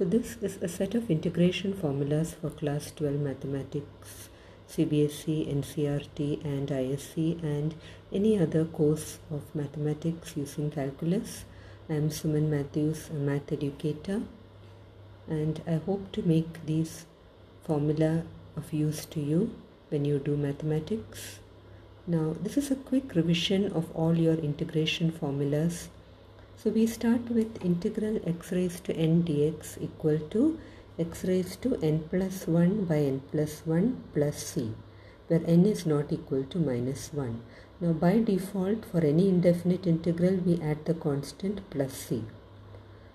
So this is a set of integration formulas for class 12 mathematics, CBSE, NCERT and ISC and any other course of mathematics using calculus. I am Suman Matthews, a math educator and I hope to make these formula of use to you when you do mathematics. Now this is a quick revision of all your integration formulas so we start with integral x raised to n dx equal to x raised to n plus 1 by n plus 1 plus c where n is not equal to minus 1. Now by default for any indefinite integral we add the constant plus c.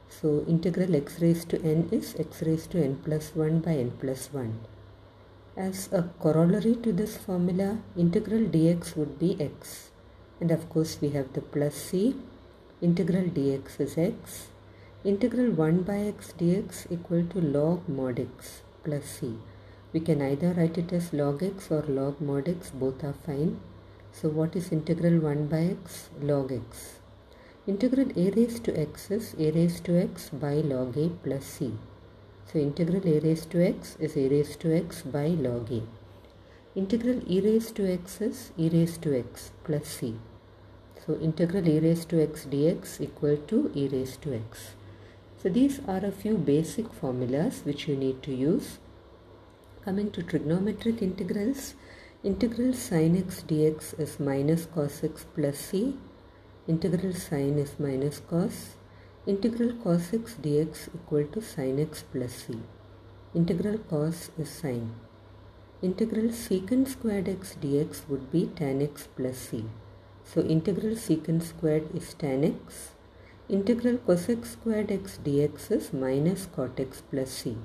So integral x raised to n is x raised to n plus 1 by n plus 1. As a corollary to this formula integral dx would be x and of course we have the plus c integral dx is x. Integral 1 by x dx equal to log mod x plus c. We can either write it as log x or log mod x, both are fine. So what is integral 1 by x? Log x. Integral a raised to x is a raised to x by log a plus c. So integral a raised to x is a raised to x by log a. Integral e raised to x is e raised to x plus c. So integral e raised to x dx equal to e raised to x. So these are a few basic formulas which you need to use. Coming to trigonometric integrals, integral sine x dx is minus cos x plus c. Integral sine is minus cos. Integral cos x dx equal to sine x plus c. Integral cos is sine. Integral secant squared x dx would be tan x plus c. So integral secant squared is tan x. Integral cosec squared x dx is minus cot x plus c.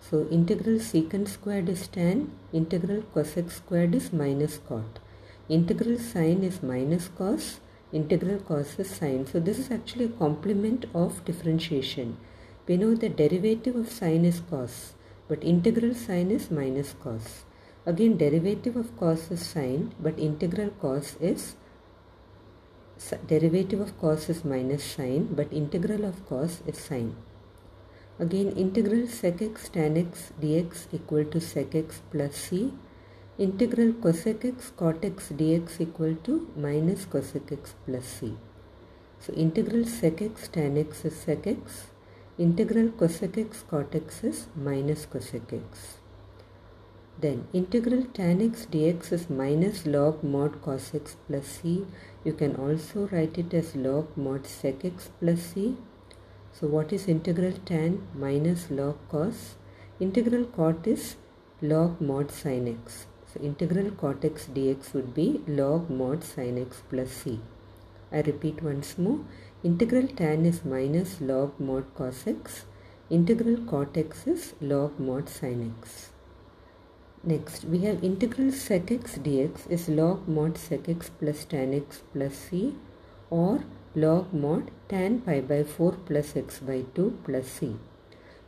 So integral secant squared is tan, integral cosec squared is minus cot. Integral sine is minus cos, integral cos is sine. So this is actually a complement of differentiation. We know the derivative of sine is cos, but integral sine is minus cos. Again derivative of cos is sine but integral cos is derivative of cos is minus sine but integral of cos is sine. Again integral sec x tan x dx equal to sec x plus c. Integral cosec x cot x dx equal to minus cosec x plus c. So integral sec x tan x is sec x. Integral cosec x cot x is minus cosec x. Then integral tan x dx is minus log mod cos x plus c. You can also write it as log mod sec x plus c. So what is integral tan minus log cos? Integral cot is log mod sin x. So integral cot x dx would be log mod sin x plus c. I repeat once more. Integral tan is minus log mod cos x. Integral cot x is log mod sin x. Next, we have integral sec x dx is log mod sec x plus tan x plus c or log mod tan pi by 4 plus x by 2 plus c.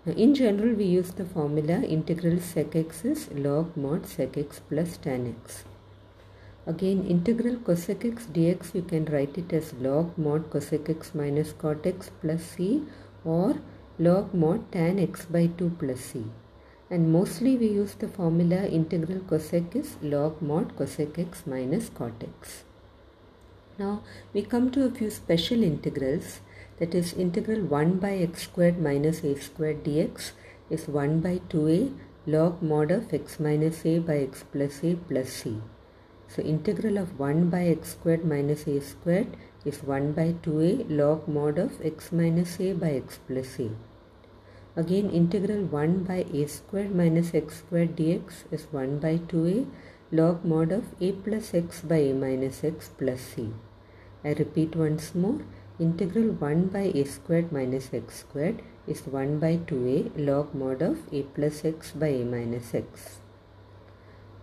Now, in general, we use the formula integral sec x is log mod sec x plus tan x. Again, integral cosec x dx, you can write it as log mod cosec x minus cot x plus c or log mod tan x by 2 plus c and mostly we use the formula integral cosec is log mod cosec x minus cot x. Now we come to a few special integrals that is integral 1 by x squared minus a squared dx is 1 by 2a log mod of x minus a by x plus a plus c. So integral of 1 by x squared minus a squared is 1 by 2a log mod of x minus a by x plus a. Again integral 1 by a squared minus x squared dx is 1 by 2a log mod of a plus x by a minus x plus c. I repeat once more integral 1 by a squared minus x squared is 1 by 2a log mod of a plus x by a minus x.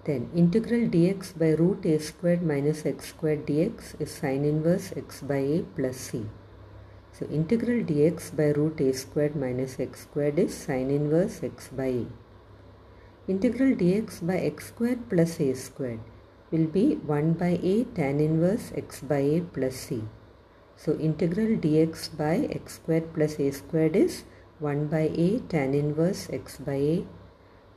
Then integral dx by root a squared minus x squared dx is sine inverse x by a plus c. So integral dx by root a squared minus x squared is sine inverse x by a. Integral dx by x squared plus a squared will be 1 by a tan inverse x by a plus c. So integral dx by x squared plus a squared is 1 by a tan inverse x by a.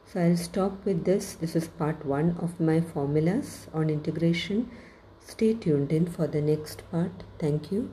So I'll stop with this. This is part 1 of my formulas on integration. Stay tuned in for the next part. Thank you.